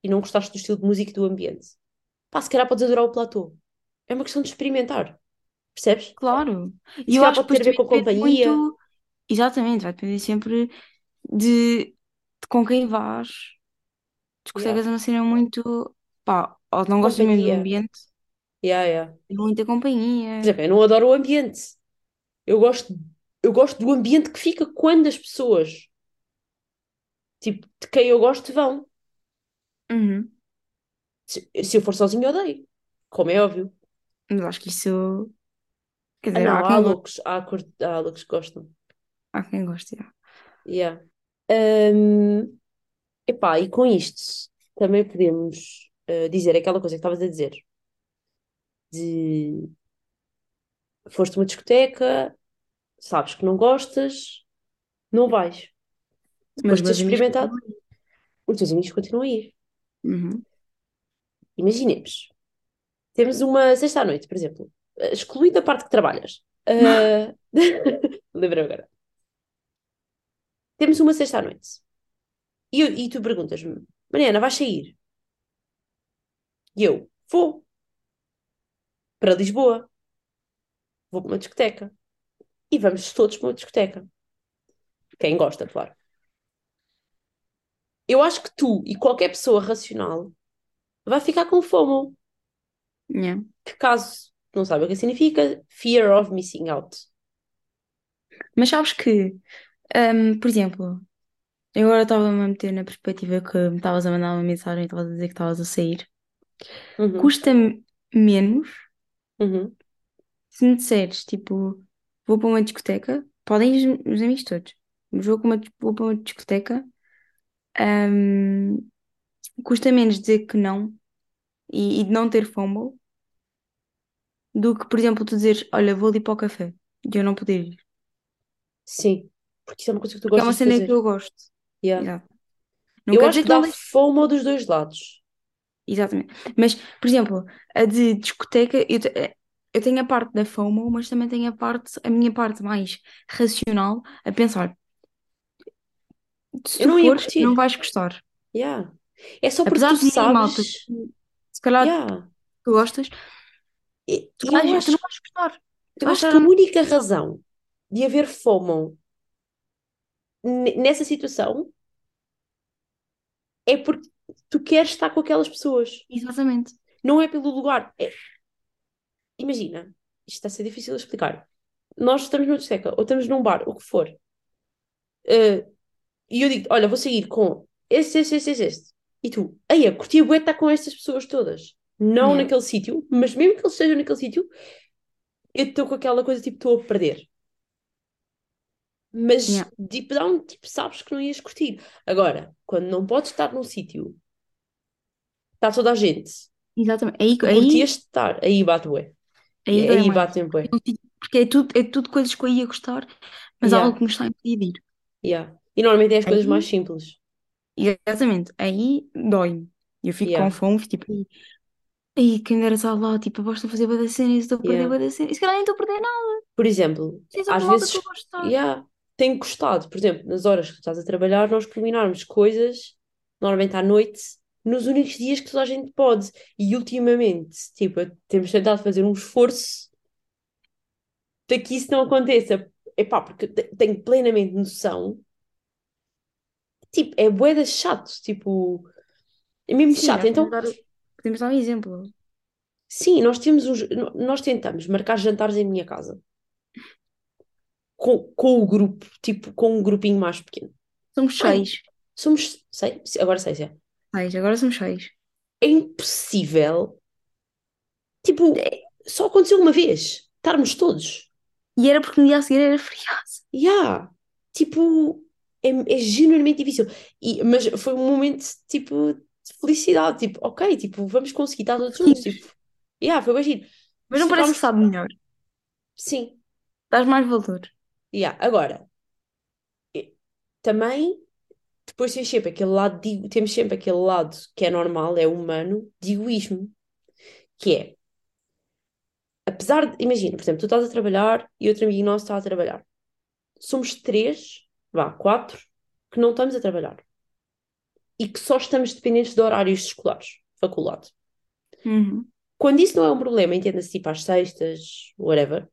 e não gostaste do estilo de música e do ambiente. Pá, se calhar podes adorar o platô. É uma questão de experimentar. Percebes? Claro. E se eu acho que pode ter depois a ver com a companhia. muito. Exatamente, vai depender sempre de, de com quem vais. Yeah. Discotecas é uma cena muito. Pá, ou não gostas mesmo do Companhia. ambiente, Yeah, yeah. é muita Por companhia. exemplo, eu não adoro o ambiente. Eu gosto, eu gosto do ambiente que fica quando as pessoas, tipo, de quem eu gosto, vão. Uhum. Se, se eu for sozinho, eu odeio. Como é óbvio. Mas acho que isso. Quer Ah, dizer, há não, há quem goste, loucos, há, cur- há loucos que gostam. há quem goste, já. Yeah. Hum, epá, e com isto também podemos eh, dizer aquela coisa que estavas a dizer. De foste uma discoteca, sabes que não gostas, não vais. Mas Depois de teres experimentado, os teus amigos continuam a ir. Uhum. Imaginemos, temos uma sexta à noite, por exemplo, eh, excluída a parte que trabalhas. <laughs> <laughs> Uh... Lembra agora. Temos uma sexta à noite. E, eu- e tu perguntas-me, Mariana, vais sair? E eu, vou para Lisboa, vou para uma discoteca. E vamos todos para uma discoteca. Quem gosta, claro. Eu acho que tu e qualquer pessoa racional vai ficar com FOMO, Yeah. que caso não saiba o que significa, Fear of Missing Out. Mas sabes que, hum, por exemplo, eu agora estava-me a meter na perspectiva que me estavas a mandar uma mensagem e estavas a dizer que estavas a sair. Uhum, Custa-me menos uhum. se me disseres, tipo, vou para uma discoteca, podem ir os, os amigos todos, mas vou, com uma, vou para uma discoteca, hum, custa menos dizer que não e, e de não ter FOMO do que, por exemplo, tu dizeres, olha, vou ali para o café e eu não poder ir. Sim, porque isso é uma coisa que tu Porque é uma gostas de cena que fazer. eu gosto. Yeah. Exato. Não Eu acho que dá. FOMO dos dois lados. Exatamente. Mas, por exemplo, a de discoteca, eu, eu tenho a parte da FOMO, mas também tenho a parte, a minha parte mais racional, a pensar, se Eu tu não ia fores, não vais gostar. Yeah. É só porque Apesar tu de malta, sabes. que se calhar Yeah. tu gostas, E tu, eu tu não acho, vais gostar. Eu acho que a única razão de haver FOMO nessa situação é porque tu queres estar com aquelas pessoas. Exatamente. Não é pelo lugar. É- Imagina, isto está a ser difícil de explicar. Nós estamos numa discoteca ou estamos num bar, o que for. Eh, e eu digo, olha, vou seguir com este, este, este, este. E tu, aí, curti a estar com estas pessoas todas. Não Yeah. naquele sítio, mas mesmo que eles estejam naquele sítio, eu estou com aquela coisa tipo, estou a perder. Mas, Yeah. deep down, tipo, sabes que não ias curtir. Agora, quando não podes estar num sítio, está toda a gente, Exatamente. Aí, aí, curtias de estar, aí bate bué. aí E aí batem bué. Porque é tudo, é tudo coisas que eu ia gostar, mas há Yeah, algo que me está a impedir de ir. yeah. E normalmente é as coisas mais Aí, simples. exatamente, aí dói-me. Eu fico com Yeah, fome, tipo, "Ih, ai, quem dera estar lá, tipo, eu gosto de fazer bué da cena, estou a perder yeah. bué da cena, e se calhar nem estou a perder nada, Por exemplo, só às com malta que eu vezes, yeah, tenho gostado, por exemplo, nas horas que tu estás a trabalhar, nós combinarmos coisas, normalmente à noite, nos únicos dias que toda a gente pode. E ultimamente, tipo, temos tentado fazer um esforço para que isso não aconteça. Epá, porque te- tenho plenamente noção. Tipo, é de chato, tipo, é mesmo Sim, chato. Então, podemos dar, podemos dar um exemplo. sim, nós temos uns, nós tentamos marcar jantares em minha casa. Com, com o grupo, tipo, com um grupinho mais pequeno. Somos seis. somos, sei, agora sei, sei. Seis, agora somos seis. É impossível, tipo, É, só aconteceu uma vez, estarmos todos. E era porque no dia a seguir era feriado. Yeah. Tipo, é, é genuinamente difícil. E, mas foi um momento, tipo, de felicidade. Tipo, ok, tipo, vamos conseguir estar todos juntos. Tipo, yeah, foi bem giro. Mas não parece que Ficámos, sabe melhor. sim. Dás mais valor. Yeah. Agora, também, depois temos sempre aquele lado, temos sempre aquele lado que é normal, é humano, de egoísmo. Que é, apesar de, imagina, por exemplo, tu estás a trabalhar e outro amigo nosso está a trabalhar. Somos três, vá, quatro, que não estamos a trabalhar. e que só estamos dependentes de horários escolares, faculdade. Uhum. Quando isso não é um problema, entenda-se tipo às sextas, whatever,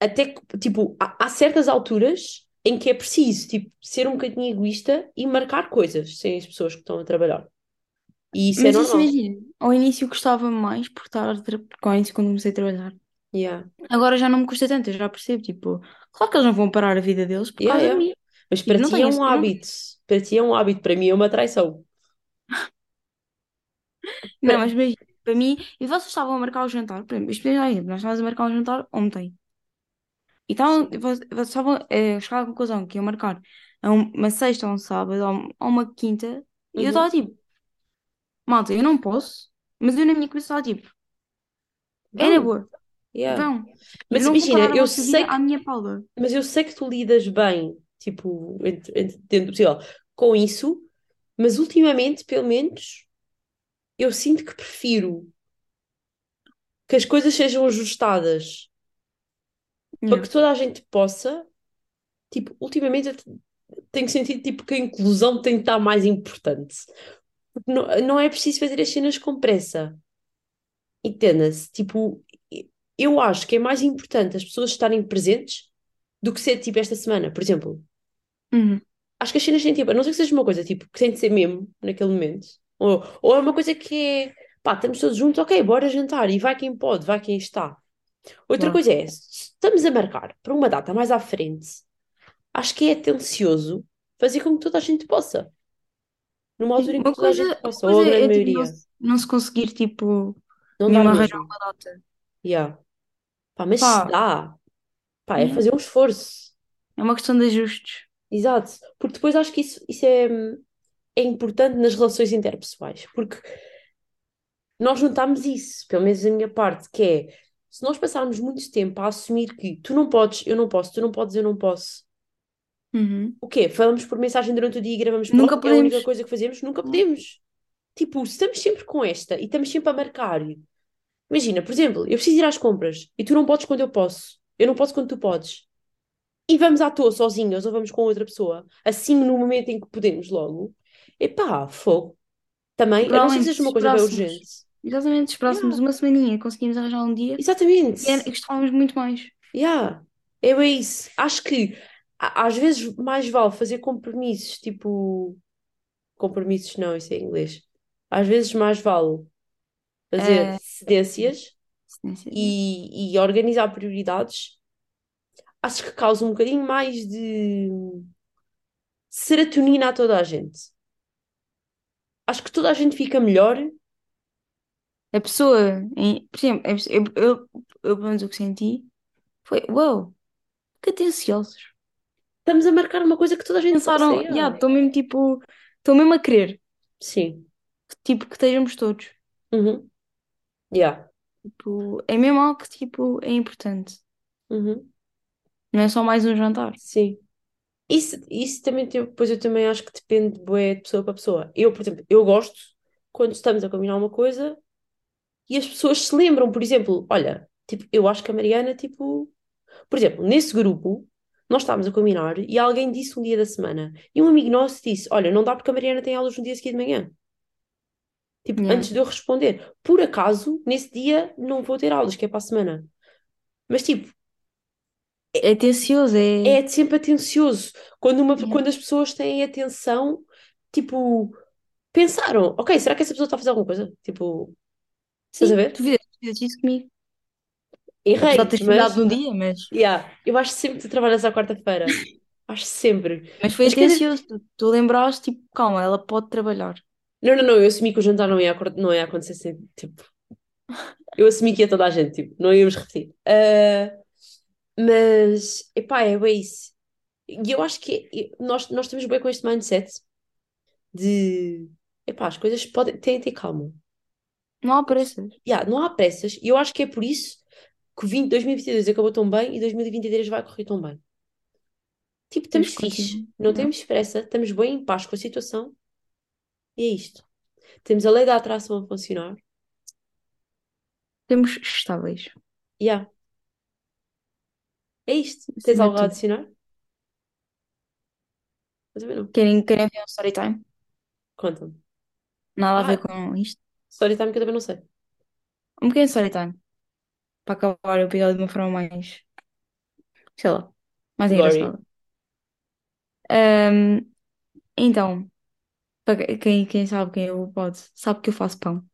até que, tipo, há, há certas alturas em que é preciso, tipo, ser um bocadinho egoísta e marcar coisas sem as pessoas que estão a trabalhar. E isso é Mas isso normal. imagina, ao início gostava mais por estar a tra... porque ao início quando comecei a trabalhar. Yeah. Agora já não me custa tanto, eu já percebo, tipo, claro que eles não vão parar a vida deles por Yeah, causa de yeah. mim. Mas Tipo, para ti é um hábito. Para ti é um hábito, para mim é uma traição. <laughs> não, mas imagina, para mim, e vocês estavam a marcar o jantar, por exemplo, isto é exemplo, nós estávamos a marcar o jantar ontem. E estavam, vocês vocês estavam a chegar à conclusão que iam marcar a um- uma sexta ou um sábado ou uma quinta, e eu Uhum. estava tipo, malta, eu não posso, mas eu na minha cabeça estava tipo, é na Vão. boa, Yeah. vão. Mas Eu não vou imagina, parar a eu vossa sei que à minha pala. Mas eu sei que tu lidas bem, tipo, entre- entre- dentro do possível, com isso, mas ultimamente, pelo menos, eu sinto que prefiro que as coisas sejam ajustadas para que toda a gente possa. Tipo, ultimamente eu te- tenho sentido tipo, que a inclusão tem de estar mais importante. Porque não, não é preciso fazer as cenas com pressa. Entenda-se? Tipo, eu acho que é mais importante as pessoas estarem presentes do que ser tipo esta semana, por exemplo. Uhum. acho que as cenas têm tipo, a não ser que seja uma coisa tipo, que tem de ser mesmo naquele momento, ou, ou é uma coisa que é pá, estamos todos juntos, ok, bora jantar e vai quem pode, vai quem está. Outra Claro. coisa é, se estamos a marcar para uma data mais à frente, acho que é atencioso fazer com que toda a gente possa, numa altura em que toda a gente possa, ou a grande é tipo não, maioria, se- não se conseguir tipo não dar arranjar mesmo. uma data. Yeah. Pá, mas se Pá, dá, pá, é yeah. fazer um esforço. É uma questão de ajustes. Exato. Porque depois acho que isso, isso é, é importante nas relações interpessoais. Porque nós notamos isso, pelo menos da minha parte, que é se nós passarmos muito tempo a assumir que tu não podes, eu não posso, tu não podes, eu não posso. Uhum. O quê? Falamos por mensagem durante o dia e gravamos por Nunca áudio, é a única podemos. coisa que fazemos? Nunca podemos. Tipo, se estamos sempre com esta e estamos sempre a marcar. Imagina, por exemplo, eu preciso ir às compras e tu não podes quando eu posso. Eu não posso quando tu podes. E vamos à toa sozinhos ou vamos com outra pessoa, assim no momento em que podemos logo. Epá, fogo. Também, a não ser que seja uma coisa bem urgente. Exatamente, se esperássemos Yeah, uma semaninha, conseguimos arranjar um dia exatamente. e era- e gostávamos muito mais. Yeah, é bem isso. Acho que a- às vezes mais vale fazer compromissos, tipo. Compromissos não, isso é em inglês. Às vezes mais vale fazer Uh, cedências yeah. e, e organizar prioridades. Acho que causa um bocadinho mais de serotonina a toda a gente. Acho que toda a gente fica melhor. A pessoa, em- por exemplo, a pessoa- eu, eu, eu, pelo menos o que senti foi: uau, que atenciosos. Estamos a marcar uma coisa que toda a gente pensa. Pensaram, Yeah. já, estou mesmo tipo, estou mesmo a querer, Sim. tipo, que estejamos todos. Uhum. Yeah. Tipo, é mesmo algo que tipo, é importante. Uhum. Não é só mais um jantar. Sim. Isso, isso também tem, pois eu também acho que depende bué, de pessoa para pessoa. Eu, por exemplo, eu gosto quando estamos a combinar uma coisa e as pessoas se lembram, por exemplo, olha, tipo, eu acho que a Mariana, tipo, por exemplo, nesse grupo, nós estávamos a combinar e alguém disse um dia da semana e um amigo nosso disse, olha, não dá porque a Mariana tem aulas no dia seguinte de manhã. Tipo, Yeah. antes de eu responder. Por acaso, nesse dia não vou ter aulas, que é para a semana. Mas, tipo, É atencioso, é. é sempre atencioso. Quando, uma, Yeah. quando as pessoas têm atenção, tipo, pensaram, ok, será que essa pessoa está a fazer alguma coisa? Tipo, estás a Sim, ver? tu fizeste, fizeste isso comigo. Apesar de Errei, teres mas, falhado num dia, mas, yeah, eu acho sempre que tu trabalhas à quarta-feira. <coughs> Acho sempre. mas foi Mas quer dizer, atencioso. Tu, tu lembraste, tipo, calma, ela pode trabalhar. não, não, não, eu assumi que o jantar não ia, acor- não ia acontecer sem, tipo, eu assumi que ia toda a gente, tipo, não íamos repetir. Ah, mas, epá, é bem isso. E eu acho que nós, nós estamos bem com este mindset de, epá, as coisas podem, têm de ter calma. Não há pressas. Yeah, não há pressas, e eu acho que é por isso que o 20, 2022 acabou tão bem e 2023 vai correr tão bem. Tipo, estamos fixe, não Yeah. temos pressa, estamos bem em paz com a situação, e é isto. Temos a lei da atração a funcionar. Temos estáveis. Yeah. É isto. Tens Acima algo de a tudo. adicionar? Eu também não. Querem, querem ver um story time? Conta-me. Nada a ver Ah, com isto. Story time que eu também não sei. Um pequeno story time. Para acabar o episódio de uma forma mais, sei lá, mais engraçada. Ahm, então, para que- quem, quem sabe quem eu pode, sabe que eu faço pão.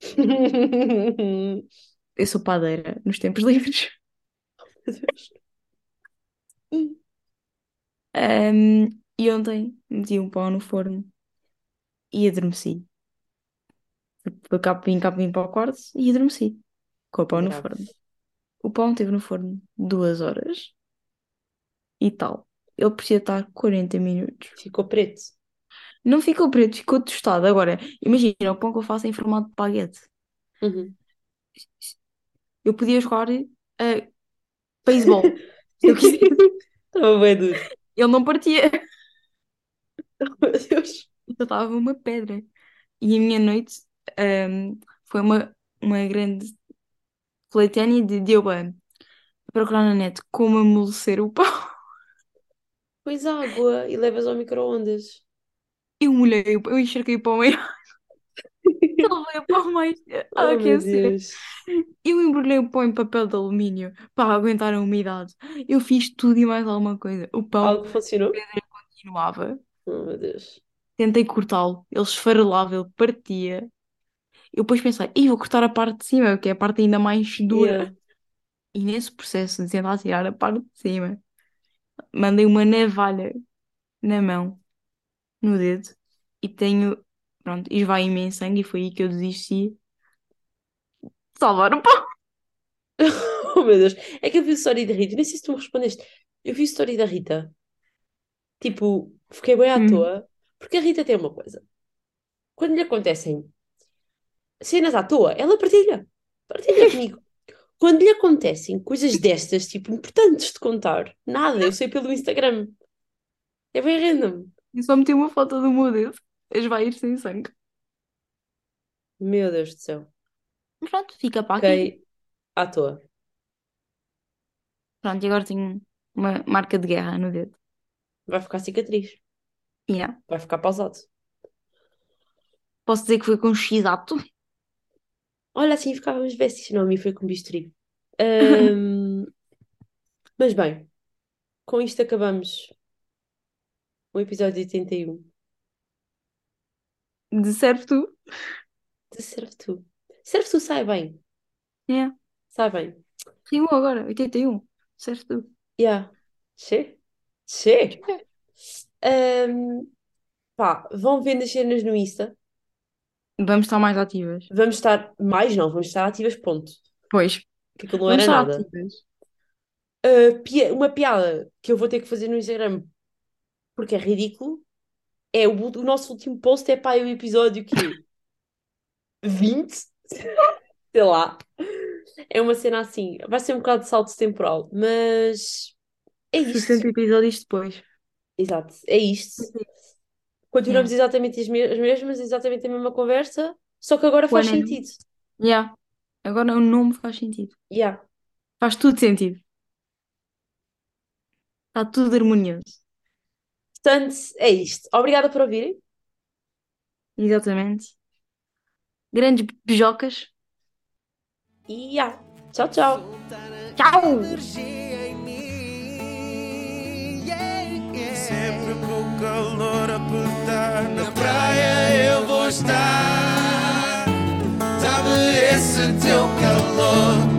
<laughs> Eu sou padeira nos tempos livres. Meu Deus. <laughs> Ahm, e ontem meti um pão no forno e adormeci. Fui capim, capim para o quarto e adormeci. Com o pão no Grave. forno. O pão esteve no forno duas horas e tal. Ele precisa estar 40 minutos. Ficou preto. Não ficou preto, ficou tostado. Agora, imagina, o pão que eu faço é em formato de baguete. Uhum. Eu podia jogar a beisebol, se <laughs> eu quisesse. Estava bem duro. Ele não partia. <laughs> Meu Deus. Eu estava uma pedra. E a minha noite ahm, foi uma, uma grande coletânea de deu a procurar na net como amolecer o pão. Pões água e levas ao micro-ondas. Eu molhei o pão, eu encharquei o pão meio. <laughs> Levei o pão mais a Oh, aquecer. Eu embrulhei o pão em papel de alumínio para aguentar a umidade. Eu fiz tudo e mais alguma coisa. O pão Algo funcionou? continuava. Oh, meu Deus. Tentei cortá-lo, ele esfarelava, ele partia. Eu depois pensei, Ih, vou cortar a parte de cima, que é a parte ainda mais dura. Yeah. E nesse processo de tentar tirar a parte de cima, mandei uma navalha na mão, no dedo, e tenho, pronto, esvaí-me em sangue e foi aí que eu desisti de salvar o pão. <laughs> Oh meu Deus, é que eu vi a história da Rita, nem sei se tu me respondeste. Eu vi a história da Rita, tipo, fiquei bem à Hum. toa, porque a Rita tem uma coisa. Quando lhe acontecem cenas à toa, ela partilha. Partilha <laughs> comigo. Quando lhe acontecem coisas destas, tipo, importantes de contar, nada, eu sei pelo Instagram. É bem random. E só meti uma foto do meu dedo. Esvair sem sangue. Meu Deus do céu. Pronto, fica para aqui. Fiquei à toa. Pronto, e agora tenho uma marca de guerra no dedo. Vai ficar cicatriz. Yeah. Vai ficar pausado. Posso dizer que foi com X-ato. Olha, assim ficávamos vestes. Não, a mim foi com bisturi. Ahm, <laughs> mas bem, com isto acabamos o episódio 81 De serve tu. de Serve Tu. Serve Tu sai bem. Yeah. Sai bem. Rimou agora, 81. Serve tu. Yeah. Che? Che? <laughs> Ahm, pá, vão vendo as cenas no Insta. Vamos estar mais ativas. Vamos estar, mais não, vamos estar ativas, ponto. Pois. Que aquilo não Vamos era nada. Uh, pia- uma piada que eu vou ter que fazer no Instagram porque é ridículo é o, o nosso último post é para o episódio que <laughs> 20 sei lá é uma cena assim vai ser um bocado de salto temporal mas é isto 60 episódios depois. exato é isto continuamos exatamente as, me- as mesmas exatamente a mesma conversa só que agora faz é sentido Yeah. Agora o nome faz sentido. yeah. Faz tudo sentido. Está tudo harmonioso. portanto é isto obrigada por ouvirem Exatamente. Grandes beijocas. e yeah. tchau tchau Tchau! Calor apertar na praia eu vou estar. Dá-me esse teu calor.